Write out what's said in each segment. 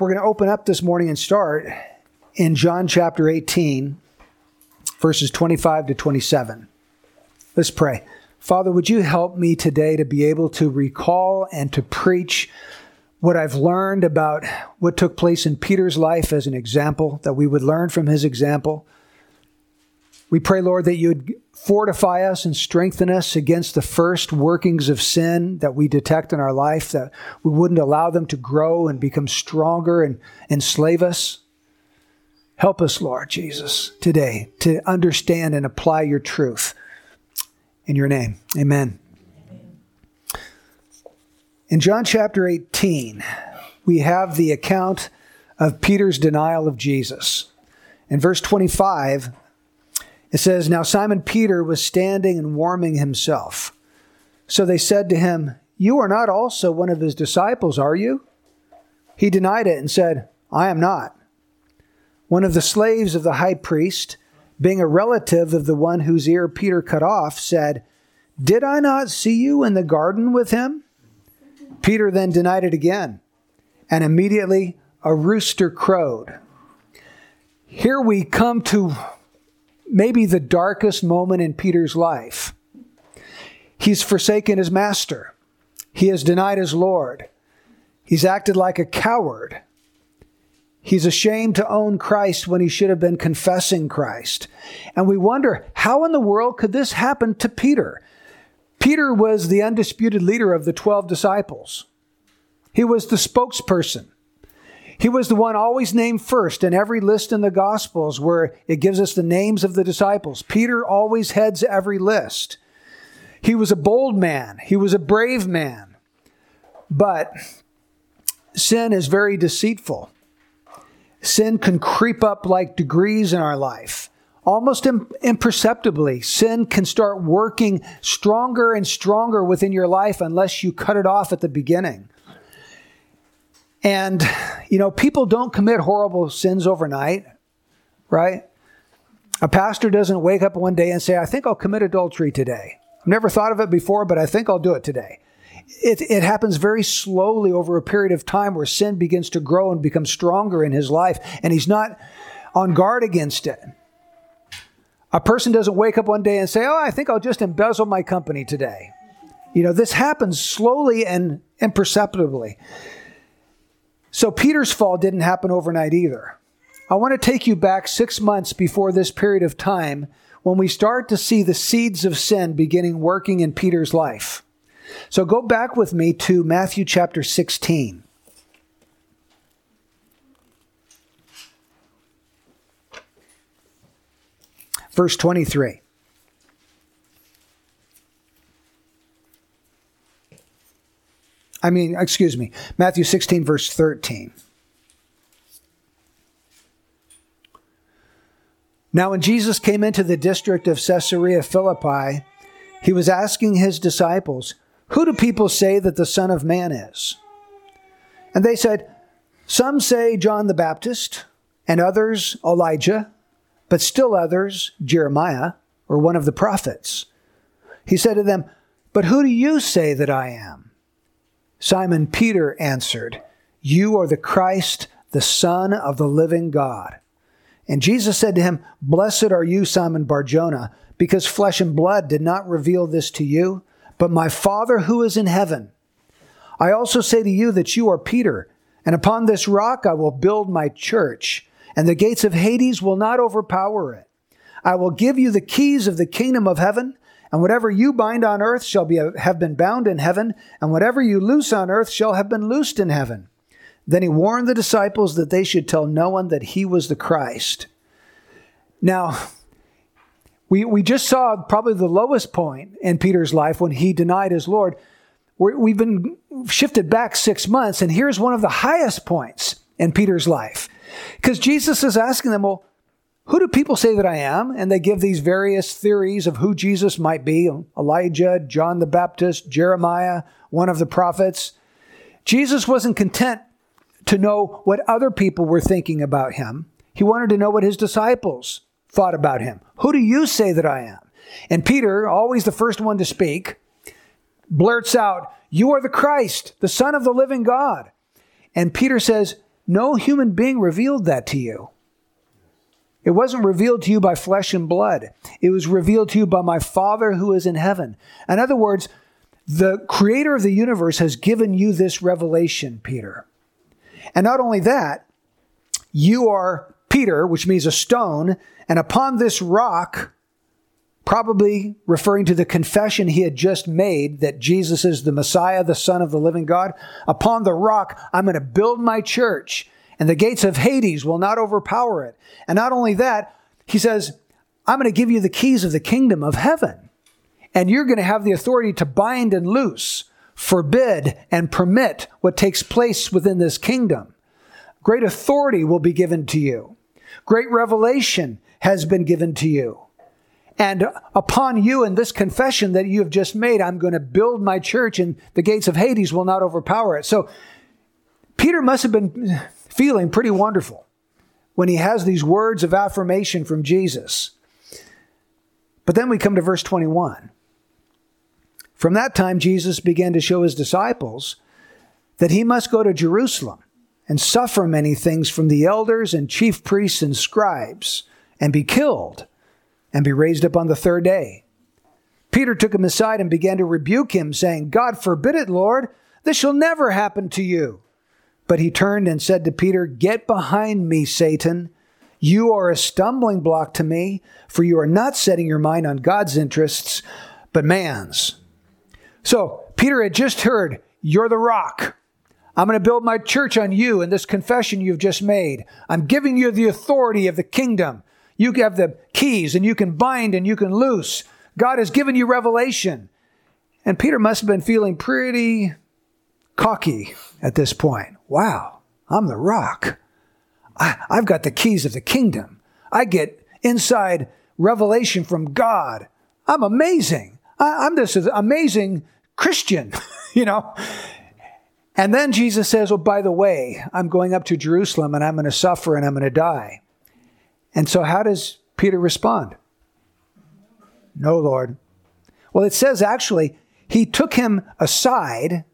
We're going to open up this morning and start in John chapter 18, verses 25 to 27. Let's pray. Father, would you help me today to be able to recall and to preach what I've learned about what took place in Peter's life as an example, that we would learn from his example. We pray, Lord, that you would fortify us and strengthen us against the first workings of sin that we detect in our life, that we wouldn't allow them to grow and become stronger and enslave us. Help us, Lord Jesus, today to understand and apply your truth. In your name, amen. In John chapter 18, we have the account of Peter's denial of Jesus. In verse 25, it says, Now Simon Peter was standing and warming himself. So they said to him, You are not also one of his disciples, are you? He denied it and said, I am not. One of the slaves of the high priest, being a relative of the one whose ear Peter cut off, said, Did I not see you in the garden with him? Peter then denied it again, and immediately a rooster crowed. Here we come to maybe the darkest moment in Peter's life. He's forsaken his master, he has denied his Lord, he's acted like a coward. He's ashamed to own Christ when he should have been confessing Christ. And we wonder, how in the world could this happen to Peter? Peter was the undisputed leader of the 12 disciples. He was the spokesperson. He was the one always named first in every list in the Gospels where it gives us the names of the disciples. Peter always heads every list. He was a bold man, he was a brave man. But sin is very deceitful. Sin can creep up like degrees in our life. Almost imperceptibly, sin can start working stronger and stronger within your life unless you cut it off at the beginning. And, you know, people don't commit horrible sins overnight, right? A pastor doesn't wake up one day and say, I think I'll commit adultery today. I've never thought of it before, but I think I'll do it today. It, it happens very slowly over a period of time where sin begins to grow and become stronger in his life, and he's not on guard against it. A person doesn't wake up one day and say, Oh, I think I'll just embezzle my company today. You know, this happens slowly and imperceptibly. So Peter's fall didn't happen overnight either. I want to take you back six months before this period of time when we start to see the seeds of sin beginning working in Peter's life. So go back with me to Matthew chapter 16. Verse 23. I mean, excuse me, Matthew 16, verse 13. Now, when Jesus came into the district of Caesarea Philippi, he was asking his disciples, Who do people say that the Son of Man is? And they said, Some say John the Baptist, and others Elijah, but still others Jeremiah, or one of the prophets. He said to them, But who do you say that I am? Simon Peter answered, You are the Christ, the Son of the living God. And Jesus said to him, Blessed are you, Simon Barjona, because flesh and blood did not reveal this to you, but my Father who is in heaven. I also say to you that you are Peter, and upon this rock I will build my church, and the gates of Hades will not overpower it. I will give you the keys of the kingdom of heaven. And whatever you bind on earth shall be, have been bound in heaven, and whatever you loose on earth shall have been loosed in heaven. Then he warned the disciples that they should tell no one that he was the Christ. Now, we, we just saw probably the lowest point in Peter's life when he denied his Lord. we have been shifted back six months, and here's one of the highest points in Peter's life. Because Jesus is asking them, well, who do people say that I am? And they give these various theories of who Jesus might be Elijah, John the Baptist, Jeremiah, one of the prophets. Jesus wasn't content to know what other people were thinking about him. He wanted to know what his disciples thought about him. Who do you say that I am? And Peter, always the first one to speak, blurts out, You are the Christ, the Son of the living God. And Peter says, no human being revealed that to you. It wasn't revealed to you by flesh and blood. It was revealed to you by my Father who is in heaven. In other words, the creator of the universe has given you this revelation, Peter. And not only that, you are Peter, which means a stone, and upon this rock, probably referring to the confession he had just made that Jesus is the Messiah, the Son of the living God, upon the rock, I'm going to build my church, and the gates of Hades will not overpower it. And not only that, he says, I'm going to give you the keys of the kingdom of heaven, and you're going to have the authority to bind and loose, forbid and permit what takes place within this kingdom. Great authority will be given to you. Great revelation has been given to you. And upon you and this confession that you have just made, I'm going to build my church and the gates of Hades will not overpower it. So Peter must have been feeling pretty wonderful when he has these words of affirmation from Jesus. But then we come to verse 21. From that time, Jesus began to show his disciples that he must go to Jerusalem and suffer many things from the elders and chief priests and scribes and be killed and be raised up on the third day. Peter took him aside and began to rebuke him, saying, God forbid it, Lord, this shall never happen to you. But he turned and said to Peter, Get behind me, Satan. You are a stumbling block to me, for you are not setting your mind on God's interests, but man's. So Peter had just heard, You're the rock. I'm going to build my church on you and this confession you've just made. I'm giving you the authority of the kingdom. You have the keys and you can bind and you can loose. God has given you revelation. And Peter must have been feeling pretty cocky at this point. Wow, I'm the rock. I, have got the keys of the kingdom. I get inside revelation from God. I'm amazing. I, I'm this amazing Christian, you know. And then Jesus says, Oh, by the way, I'm going up to Jerusalem and I'm going to suffer and I'm going to die. And so, how does Peter respond? No, Lord. Well, it says actually, he took him aside.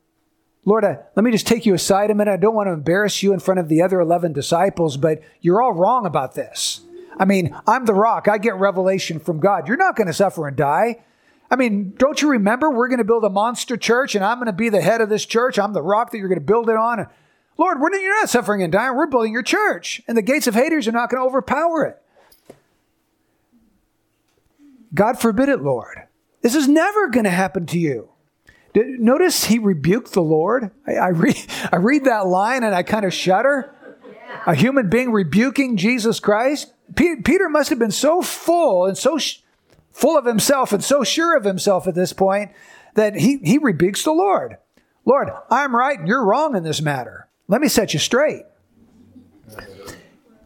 Lord, let me just take you aside a minute. I don't want to embarrass you in front of the other 11 disciples, but you're all wrong about this. I mean, I'm the rock. I get revelation from God. You're not going to suffer and die. I mean, don't you remember we're going to build a monster church and I'm going to be the head of this church? I'm the rock that you're going to build it on. Lord, we're, you're not suffering and dying. We're building your church, and the gates of Hades are not going to overpower it. God forbid it, Lord. This is never going to happen to you. Notice he rebuked the Lord. I, I, read, I read that line and I kind of shudder. A human being rebuking Jesus Christ. Peter must have been so full and so sh- full of himself and so sure of himself at this point that he, he rebukes the Lord. Lord, I'm right and you're wrong in this matter. Let me set you straight.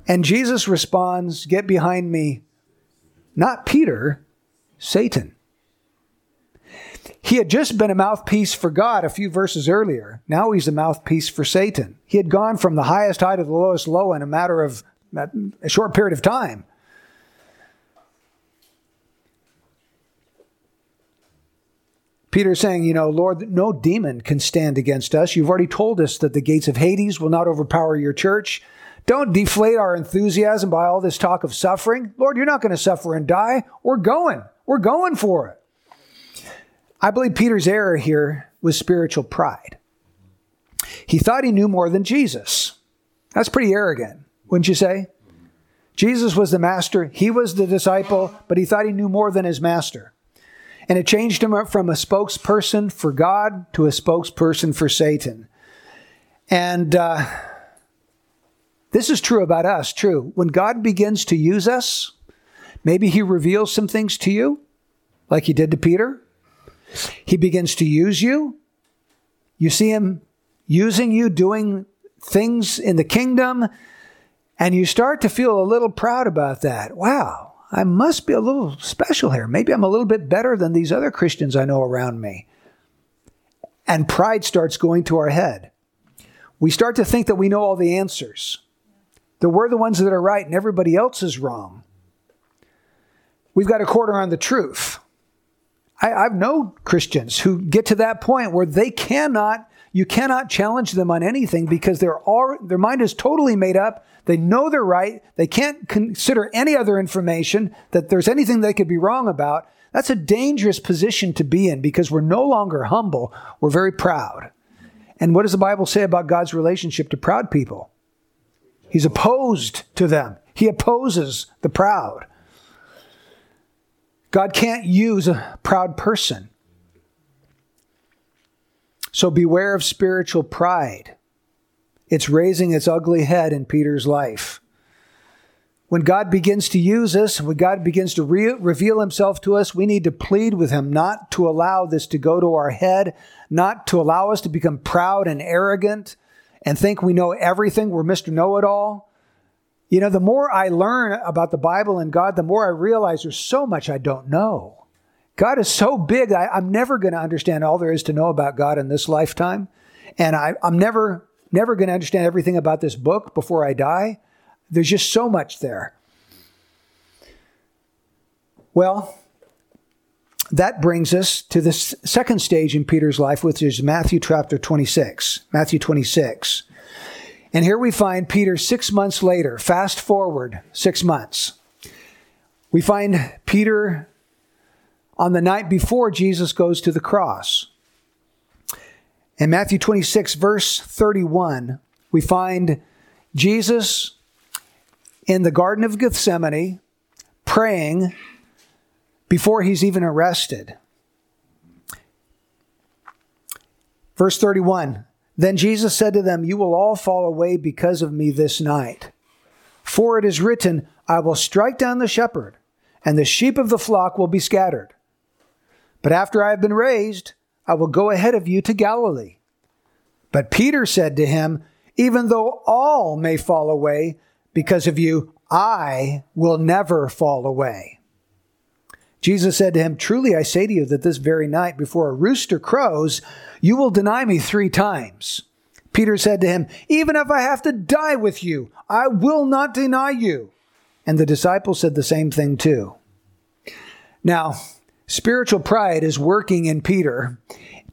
And Jesus responds, Get behind me, not Peter, Satan. He had just been a mouthpiece for God a few verses earlier. Now he's a mouthpiece for Satan. He had gone from the highest high to the lowest low in a matter of a short period of time. Peter saying, you know, Lord, no demon can stand against us. You've already told us that the gates of Hades will not overpower your church. Don't deflate our enthusiasm by all this talk of suffering. Lord, you're not going to suffer and die. We're going. We're going for it. I believe Peter's error here was spiritual pride. He thought he knew more than Jesus. That's pretty arrogant, wouldn't you say? Jesus was the master, he was the disciple, but he thought he knew more than his master. And it changed him from a spokesperson for God to a spokesperson for Satan. And uh, this is true about us, true. When God begins to use us, maybe he reveals some things to you, like he did to Peter. He begins to use you. You see him using you, doing things in the kingdom, and you start to feel a little proud about that. Wow, I must be a little special here. Maybe I'm a little bit better than these other Christians I know around me. And pride starts going to our head. We start to think that we know all the answers, that we're the ones that are right and everybody else is wrong. We've got a quarter on the truth. I, I've known Christians who get to that point where they cannot you cannot challenge them on anything because they're all, their mind is totally made up. They know they're right. They can't consider any other information that there's anything they could be wrong about. That's a dangerous position to be in because we're no longer humble. We're very proud. And what does the Bible say about God's relationship to proud people? He's opposed to them. He opposes the proud. God can't use a proud person. So beware of spiritual pride. It's raising its ugly head in Peter's life. When God begins to use us, when God begins to re- reveal himself to us, we need to plead with him not to allow this to go to our head, not to allow us to become proud and arrogant and think we know everything. We're Mr. Know It All. You know, the more I learn about the Bible and God, the more I realize there's so much I don't know. God is so big, I, am never going to understand all there is to know about God in this lifetime. And I, I'm never, never going to understand everything about this book before I die. There's just so much there. Well, that brings us to the second stage in Peter's life, which is Matthew chapter 26. Matthew 26. And here we find Peter six months later, fast forward six months. We find Peter on the night before Jesus goes to the cross. In Matthew 26, verse 31, we find Jesus in the Garden of Gethsemane praying before he's even arrested. Verse 31 Then Jesus said to them, You will all fall away because of me this night. For it is written, I will strike down the shepherd, and the sheep of the flock will be scattered. But after I have been raised, I will go ahead of you to Galilee. But Peter said to him, Even though all may fall away, because of you, I will never fall away. Jesus said to him, Truly I say to you that this very night, before a rooster crows, you will deny me three times. Peter said to him, Even if I have to die with you, I will not deny you. And the disciples said the same thing too. Now, spiritual pride is working in Peter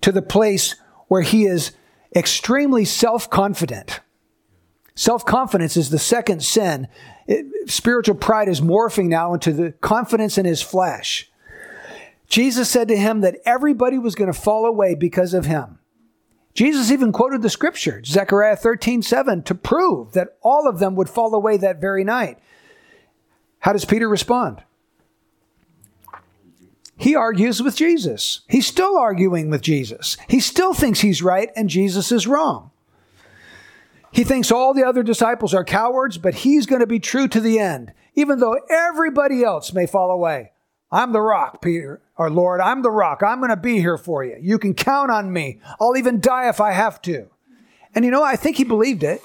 to the place where he is extremely self confident. Self confidence is the second sin. It, spiritual pride is morphing now into the confidence in his flesh. Jesus said to him that everybody was going to fall away because of him. Jesus even quoted the scripture, Zechariah 13, 7, to prove that all of them would fall away that very night. How does Peter respond? He argues with Jesus. He's still arguing with Jesus. He still thinks he's right and Jesus is wrong. He thinks all the other disciples are cowards, but he's going to be true to the end, even though everybody else may fall away. I'm the rock, Peter, or Lord, I'm the rock. I'm going to be here for you. You can count on me. I'll even die if I have to. And you know, I think he believed it.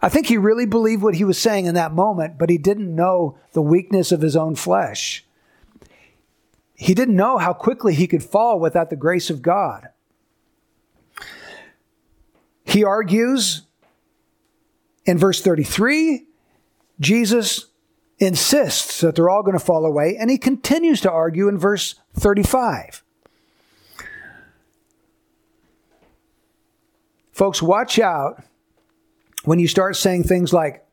I think he really believed what he was saying in that moment, but he didn't know the weakness of his own flesh. He didn't know how quickly he could fall without the grace of God. He argues in verse 33, Jesus insists that they're all going to fall away, and he continues to argue in verse 35. Folks, watch out when you start saying things like,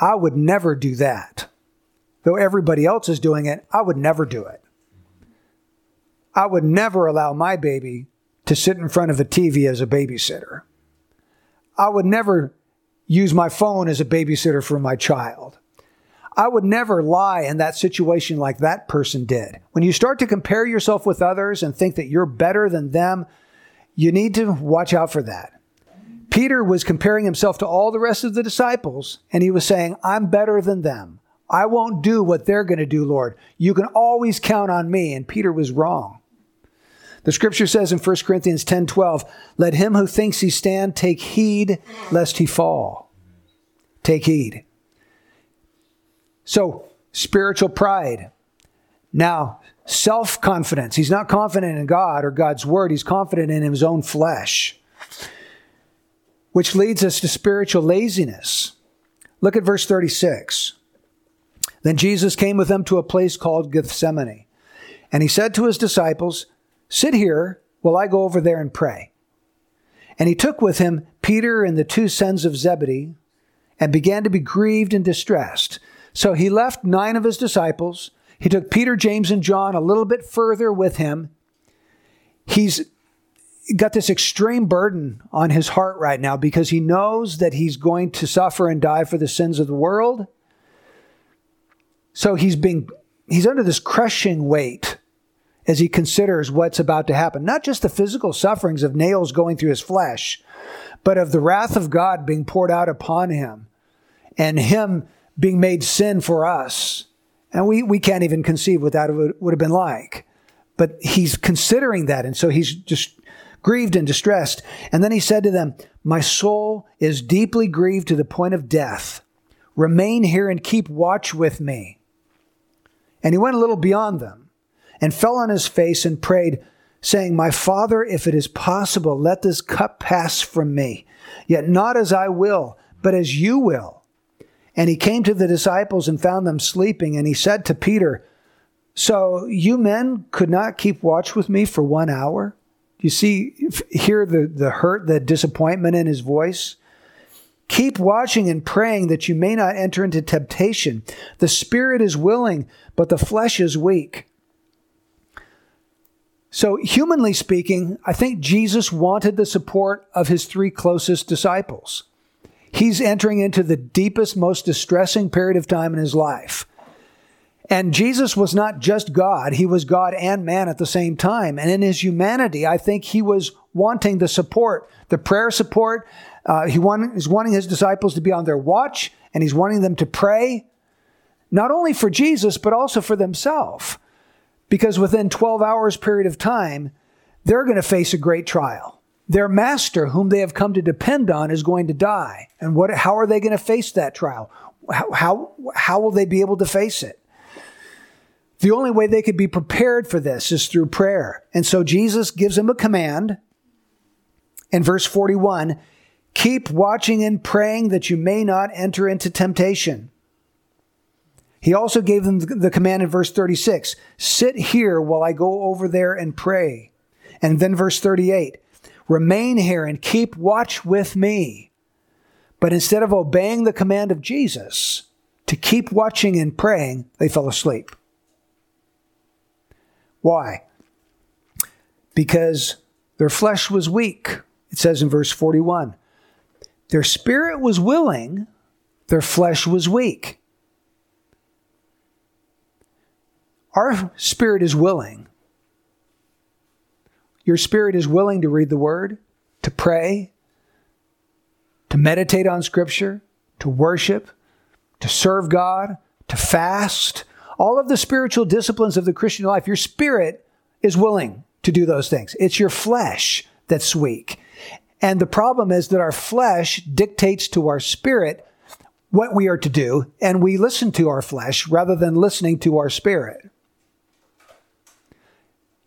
I would never do that. Though everybody else is doing it, I would never do it. I would never allow my baby to sit in front of a TV as a babysitter. I would never use my phone as a babysitter for my child. I would never lie in that situation like that person did. When you start to compare yourself with others and think that you're better than them, you need to watch out for that. Peter was comparing himself to all the rest of the disciples, and he was saying, I'm better than them. I won't do what they're going to do, Lord. You can always count on me. And Peter was wrong. The scripture says in 1 Corinthians 10 12, let him who thinks he stand take heed lest he fall. Take heed. So, spiritual pride. Now, self confidence. He's not confident in God or God's word, he's confident in his own flesh, which leads us to spiritual laziness. Look at verse 36. Then Jesus came with them to a place called Gethsemane. And he said to his disciples, Sit here while I go over there and pray. And he took with him Peter and the two sons of Zebedee and began to be grieved and distressed. So he left nine of his disciples. He took Peter, James, and John a little bit further with him. He's got this extreme burden on his heart right now because he knows that he's going to suffer and die for the sins of the world. So he's being he's under this crushing weight as he considers what's about to happen. Not just the physical sufferings of nails going through his flesh, but of the wrath of God being poured out upon him and him being made sin for us. And we, we can't even conceive what that would, would have been like. But he's considering that. And so he's just grieved and distressed. And then he said to them, My soul is deeply grieved to the point of death. Remain here and keep watch with me. And he went a little beyond them and fell on his face and prayed, saying, My father, if it is possible, let this cup pass from me. Yet not as I will, but as you will. And he came to the disciples and found them sleeping. And he said to Peter, So you men could not keep watch with me for one hour? Do you see, hear the, the hurt, the disappointment in his voice? Keep watching and praying that you may not enter into temptation. The spirit is willing, but the flesh is weak. So, humanly speaking, I think Jesus wanted the support of his three closest disciples. He's entering into the deepest, most distressing period of time in his life. And Jesus was not just God, he was God and man at the same time. And in his humanity, I think he was wanting the support, the prayer support. Uh, he want, is wanting his disciples to be on their watch, and he's wanting them to pray, not only for Jesus, but also for themselves because within 12 hours period of time, they're going to face a great trial. Their master, whom they have come to depend on, is going to die. And what, how are they going to face that trial? How, how, how will they be able to face it? The only way they could be prepared for this is through prayer. And so Jesus gives them a command in verse 41 keep watching and praying that you may not enter into temptation. He also gave them the command in verse 36 sit here while I go over there and pray. And then verse 38 remain here and keep watch with me. But instead of obeying the command of Jesus to keep watching and praying, they fell asleep. Why? Because their flesh was weak. It says in verse 41 their spirit was willing, their flesh was weak. Our spirit is willing. Your spirit is willing to read the word, to pray, to meditate on scripture, to worship, to serve God, to fast, all of the spiritual disciplines of the Christian life. Your spirit is willing to do those things. It's your flesh that's weak. And the problem is that our flesh dictates to our spirit what we are to do, and we listen to our flesh rather than listening to our spirit.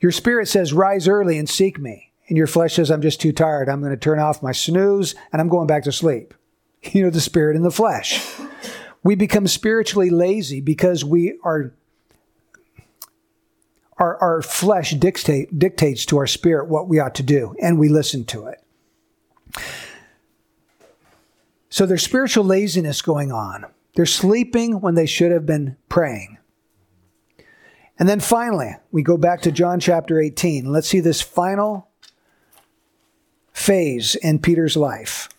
Your spirit says, Rise early and seek me. And your flesh says, I'm just too tired. I'm going to turn off my snooze and I'm going back to sleep. You know, the spirit and the flesh. We become spiritually lazy because we are. Our, our flesh dictate, dictates to our spirit what we ought to do, and we listen to it. So there's spiritual laziness going on. They're sleeping when they should have been praying. And then finally, we go back to John chapter 18. Let's see this final phase in Peter's life.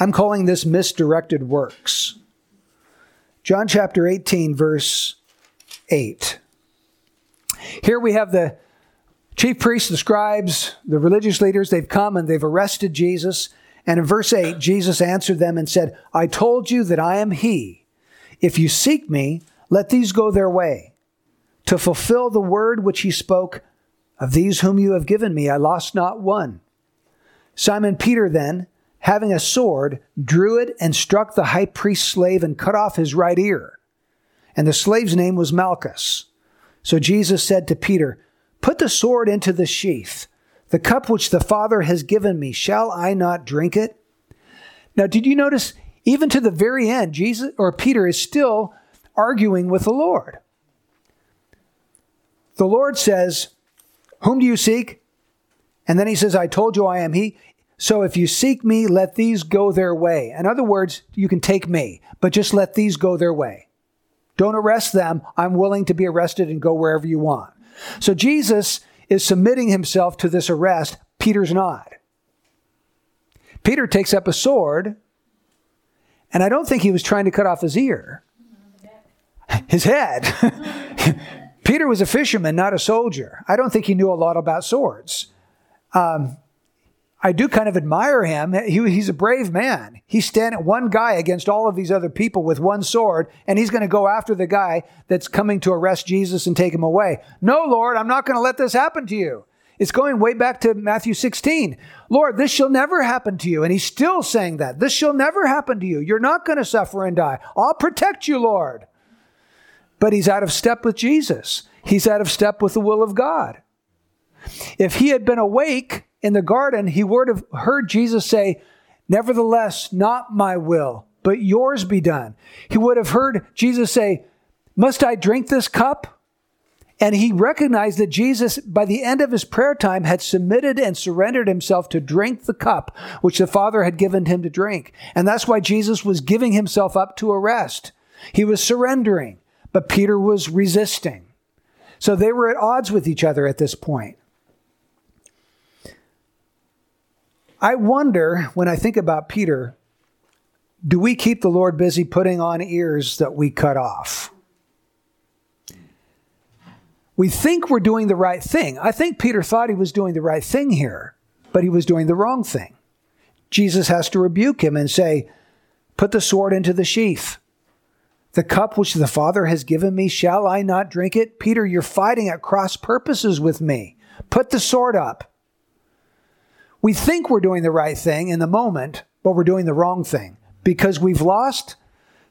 I'm calling this misdirected works. John chapter 18, verse 8. Here we have the chief priests, the scribes, the religious leaders. They've come and they've arrested Jesus. And in verse 8, Jesus answered them and said, I told you that I am He. If you seek me, let these go their way to fulfill the word which he spoke, Of these whom you have given me, I lost not one. Simon Peter then, having a sword, drew it and struck the high priest's slave and cut off his right ear. And the slave's name was Malchus. So Jesus said to Peter, Put the sword into the sheath. The cup which the Father has given me, shall I not drink it? Now, did you notice, even to the very end, Jesus or Peter is still arguing with the Lord. The Lord says, Whom do you seek? And then he says, I told you I am he. So if you seek me, let these go their way. In other words, you can take me, but just let these go their way. Don't arrest them. I'm willing to be arrested and go wherever you want. So Jesus is submitting himself to this arrest. Peter's not. Peter takes up a sword, and I don't think he was trying to cut off his ear, his head. Peter was a fisherman, not a soldier. I don't think he knew a lot about swords. Um, I do kind of admire him. He, he's a brave man. He's standing one guy against all of these other people with one sword, and he's going to go after the guy that's coming to arrest Jesus and take him away. No, Lord, I'm not going to let this happen to you. It's going way back to Matthew 16. Lord, this shall never happen to you. And he's still saying that. This shall never happen to you. You're not going to suffer and die. I'll protect you, Lord. But he's out of step with Jesus. He's out of step with the will of God. If he had been awake in the garden, he would have heard Jesus say, Nevertheless, not my will, but yours be done. He would have heard Jesus say, Must I drink this cup? And he recognized that Jesus, by the end of his prayer time, had submitted and surrendered himself to drink the cup which the Father had given him to drink. And that's why Jesus was giving himself up to arrest. He was surrendering, but Peter was resisting. So they were at odds with each other at this point. I wonder when I think about Peter, do we keep the Lord busy putting on ears that we cut off? We think we're doing the right thing. I think Peter thought he was doing the right thing here, but he was doing the wrong thing. Jesus has to rebuke him and say, Put the sword into the sheath. The cup which the Father has given me, shall I not drink it? Peter, you're fighting at cross purposes with me. Put the sword up. We think we're doing the right thing in the moment, but we're doing the wrong thing because we've lost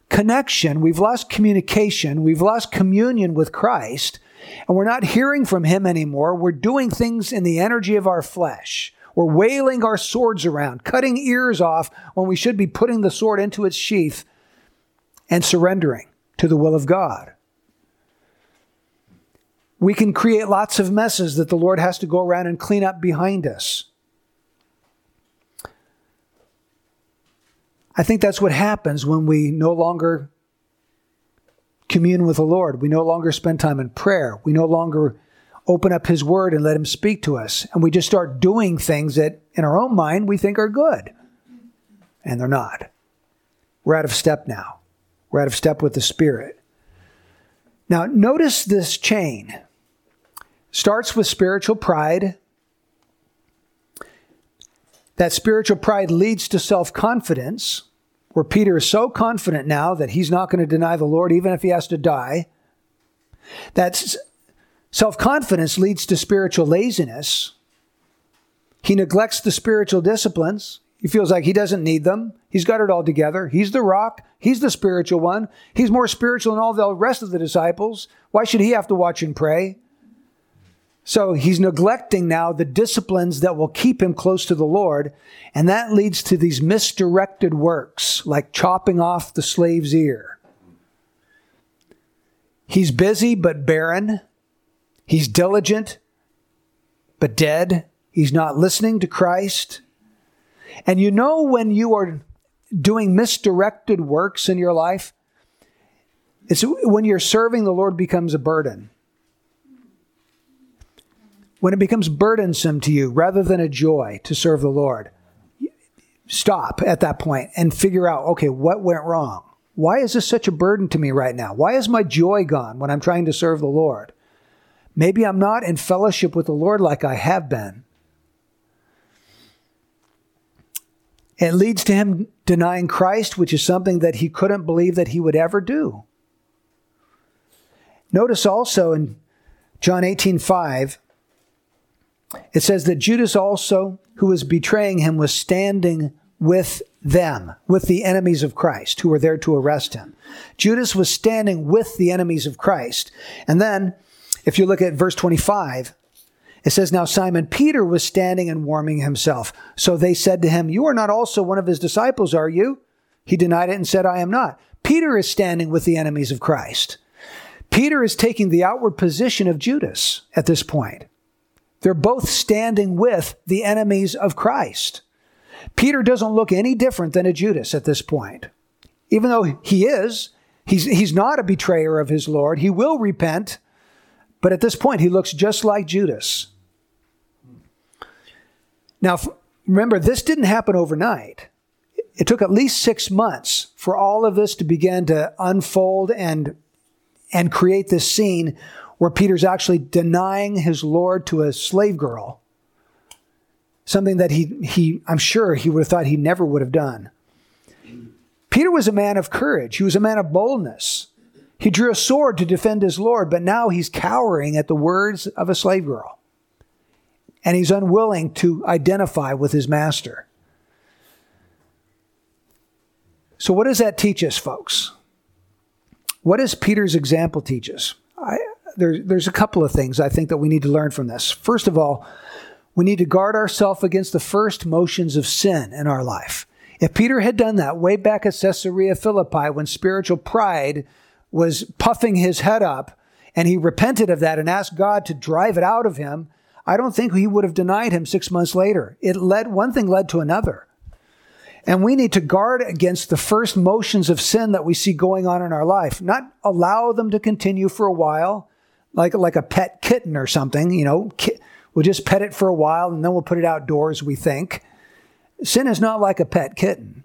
connection, we've lost communication, we've lost communion with Christ, and we're not hearing from Him anymore. We're doing things in the energy of our flesh. We're wailing our swords around, cutting ears off when we should be putting the sword into its sheath and surrendering to the will of God. We can create lots of messes that the Lord has to go around and clean up behind us. I think that's what happens when we no longer commune with the Lord. We no longer spend time in prayer. We no longer open up His Word and let Him speak to us. And we just start doing things that in our own mind we think are good. And they're not. We're out of step now. We're out of step with the Spirit. Now, notice this chain. Starts with spiritual pride, that spiritual pride leads to self confidence, where Peter is so confident now that he's not going to deny the Lord even if he has to die. That self confidence leads to spiritual laziness. He neglects the spiritual disciplines. He feels like he doesn't need them. He's got it all together. He's the rock. He's the spiritual one. He's more spiritual than all the rest of the disciples. Why should he have to watch and pray? So he's neglecting now the disciplines that will keep him close to the Lord. And that leads to these misdirected works, like chopping off the slave's ear. He's busy but barren. He's diligent but dead. He's not listening to Christ. And you know when you are doing misdirected works in your life, it's when you're serving the Lord becomes a burden when it becomes burdensome to you rather than a joy to serve the Lord, stop at that point and figure out okay, what went wrong? Why is this such a burden to me right now? Why is my joy gone when I'm trying to serve the Lord? Maybe I'm not in fellowship with the Lord like I have been. It leads to him denying Christ, which is something that he couldn't believe that he would ever do. Notice also in John 18 5, it says that Judas also, who was betraying him, was standing with them, with the enemies of Christ who were there to arrest him. Judas was standing with the enemies of Christ. And then, if you look at verse 25, it says, Now Simon Peter was standing and warming himself. So they said to him, You are not also one of his disciples, are you? He denied it and said, I am not. Peter is standing with the enemies of Christ. Peter is taking the outward position of Judas at this point. They're both standing with the enemies of Christ. Peter doesn't look any different than a Judas at this point. Even though he is, he's, he's not a betrayer of his Lord. He will repent, but at this point, he looks just like Judas. Now, remember, this didn't happen overnight. It took at least six months for all of this to begin to unfold and, and create this scene where Peter's actually denying his Lord to a slave girl. Something that he, he I'm sure he would have thought he never would have done. Peter was a man of courage. He was a man of boldness. He drew a sword to defend his Lord, but now he's cowering at the words of a slave girl. And he's unwilling to identify with his master. So, what does that teach us, folks? What does Peter's example teach us? I, there, there's a couple of things I think that we need to learn from this. First of all, we need to guard ourselves against the first motions of sin in our life. If Peter had done that way back at Caesarea Philippi when spiritual pride was puffing his head up and he repented of that and asked God to drive it out of him, I don't think he would have denied him six months later. It led, one thing led to another. And we need to guard against the first motions of sin that we see going on in our life, not allow them to continue for a while, like, like a pet kitten or something, you know, we'll just pet it for a while and then we'll put it outdoors, we think. Sin is not like a pet kitten.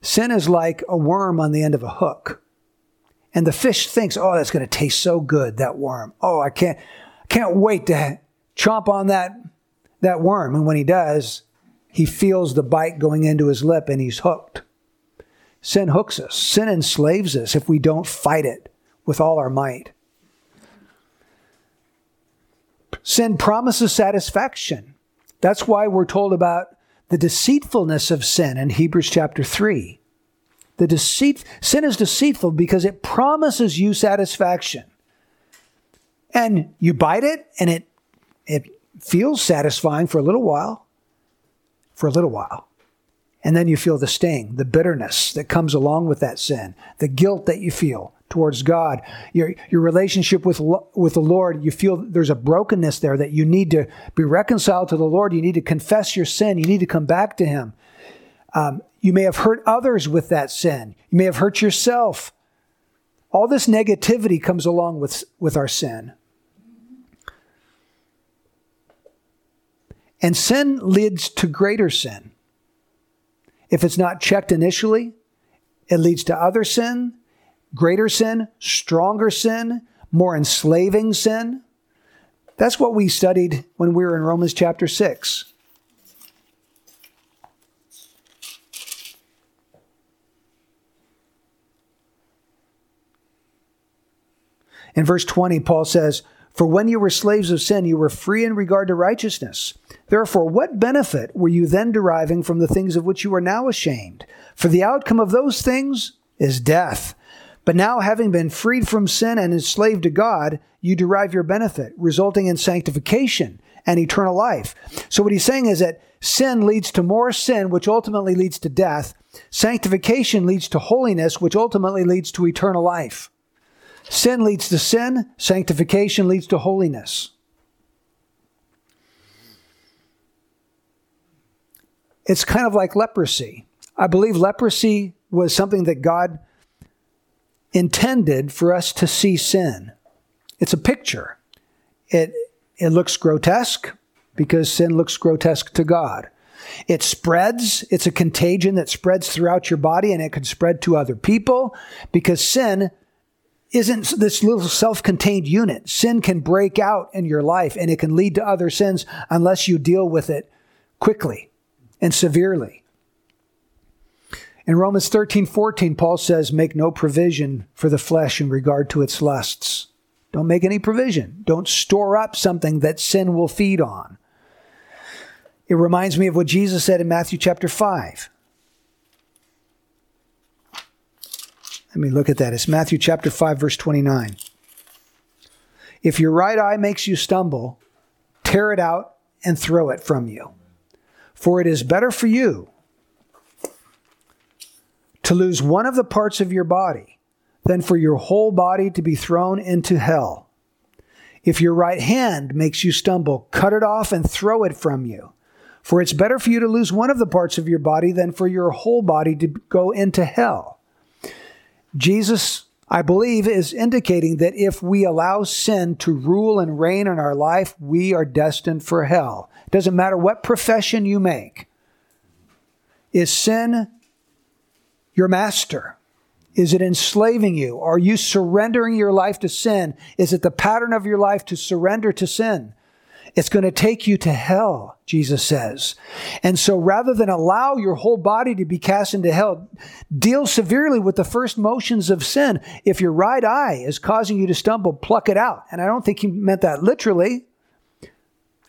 Sin is like a worm on the end of a hook. And the fish thinks, oh, that's going to taste so good, that worm. Oh, I can't, can't wait to chomp on that, that worm. And when he does, he feels the bite going into his lip and he's hooked. Sin hooks us. Sin enslaves us if we don't fight it with all our might. Sin promises satisfaction. That's why we're told about the deceitfulness of sin in Hebrews chapter 3. The deceit, sin is deceitful because it promises you satisfaction. And you bite it and it, it feels satisfying for a little while. For a little while. And then you feel the sting, the bitterness that comes along with that sin, the guilt that you feel towards God, your, your relationship with, with the Lord, you feel there's a brokenness there that you need to be reconciled to the Lord. You need to confess your sin. You need to come back to Him. Um, you may have hurt others with that sin. You may have hurt yourself. All this negativity comes along with, with our sin. And sin leads to greater sin. If it's not checked initially, it leads to other sin, greater sin, stronger sin, more enslaving sin. That's what we studied when we were in Romans chapter 6. In verse 20, Paul says, For when you were slaves of sin, you were free in regard to righteousness. Therefore, what benefit were you then deriving from the things of which you are now ashamed? For the outcome of those things is death. But now, having been freed from sin and enslaved to God, you derive your benefit, resulting in sanctification and eternal life. So, what he's saying is that sin leads to more sin, which ultimately leads to death. Sanctification leads to holiness, which ultimately leads to eternal life. Sin leads to sin, sanctification leads to holiness. It's kind of like leprosy. I believe leprosy was something that God intended for us to see sin. It's a picture. It, it looks grotesque because sin looks grotesque to God. It spreads. It's a contagion that spreads throughout your body and it can spread to other people because sin isn't this little self contained unit. Sin can break out in your life and it can lead to other sins unless you deal with it quickly and severely. In Romans 13, 14, Paul says, Make no provision for the flesh in regard to its lusts. Don't make any provision. Don't store up something that sin will feed on. It reminds me of what Jesus said in Matthew chapter 5. Let me look at that. It's Matthew chapter 5, verse 29. If your right eye makes you stumble, tear it out and throw it from you. For it is better for you to lose one of the parts of your body than for your whole body to be thrown into hell. If your right hand makes you stumble, cut it off and throw it from you. For it's better for you to lose one of the parts of your body than for your whole body to go into hell. Jesus, I believe, is indicating that if we allow sin to rule and reign in our life, we are destined for hell. It doesn't matter what profession you make. Is sin your master? Is it enslaving you? Are you surrendering your life to sin? Is it the pattern of your life to surrender to sin? It's going to take you to hell, Jesus says. And so rather than allow your whole body to be cast into hell, deal severely with the first motions of sin. If your right eye is causing you to stumble, pluck it out. And I don't think he meant that literally.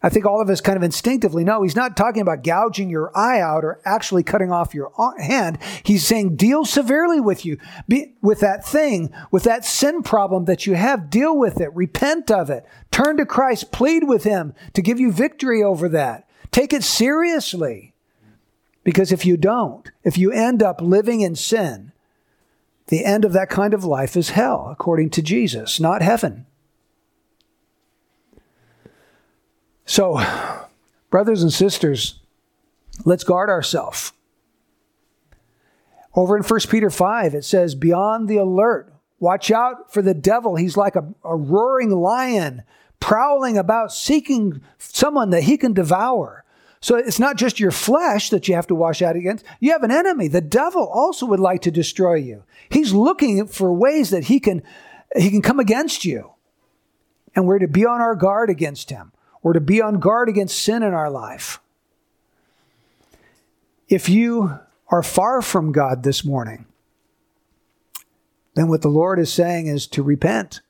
I think all of us kind of instinctively know he's not talking about gouging your eye out or actually cutting off your hand. He's saying deal severely with you, Be, with that thing, with that sin problem that you have. Deal with it. Repent of it. Turn to Christ. Plead with him to give you victory over that. Take it seriously. Because if you don't, if you end up living in sin, the end of that kind of life is hell, according to Jesus, not heaven. So, brothers and sisters, let's guard ourselves. Over in 1 Peter 5, it says, Beyond the alert. Watch out for the devil. He's like a, a roaring lion, prowling about, seeking someone that he can devour. So it's not just your flesh that you have to wash out against. You have an enemy. The devil also would like to destroy you. He's looking for ways that he can, he can come against you. And we're to be on our guard against him. We're to be on guard against sin in our life. If you are far from God this morning, then what the Lord is saying is to repent.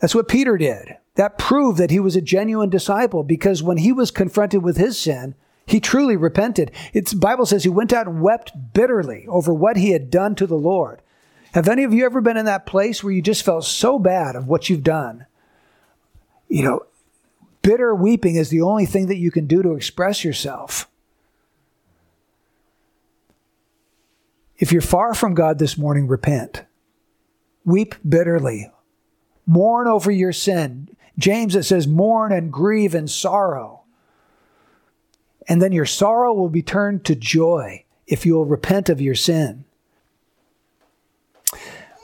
That's what Peter did. That proved that he was a genuine disciple because when he was confronted with his sin, he truly repented. It's Bible says he went out and wept bitterly over what he had done to the Lord. Have any of you ever been in that place where you just felt so bad of what you've done? You know, bitter weeping is the only thing that you can do to express yourself. If you're far from God this morning, repent. Weep bitterly. Mourn over your sin. James, it says, mourn and grieve and sorrow. And then your sorrow will be turned to joy if you will repent of your sin.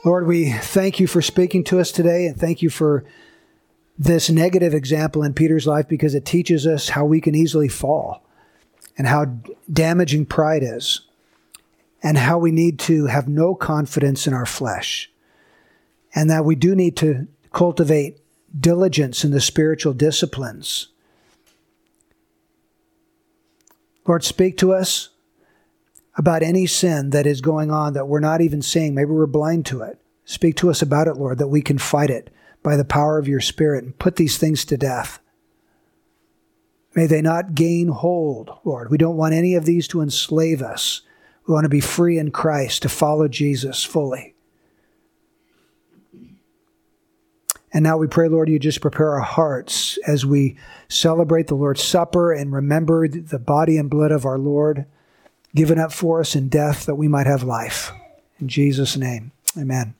Lord, we thank you for speaking to us today and thank you for this negative example in Peter's life because it teaches us how we can easily fall and how damaging pride is and how we need to have no confidence in our flesh and that we do need to cultivate diligence in the spiritual disciplines. Lord, speak to us about any sin that is going on that we're not even seeing. Maybe we're blind to it. Speak to us about it, Lord, that we can fight it by the power of your Spirit and put these things to death. May they not gain hold, Lord. We don't want any of these to enslave us. We want to be free in Christ, to follow Jesus fully. And now we pray, Lord, you just prepare our hearts as we celebrate the Lord's Supper and remember the body and blood of our Lord given up for us in death that we might have life. In Jesus' name, amen.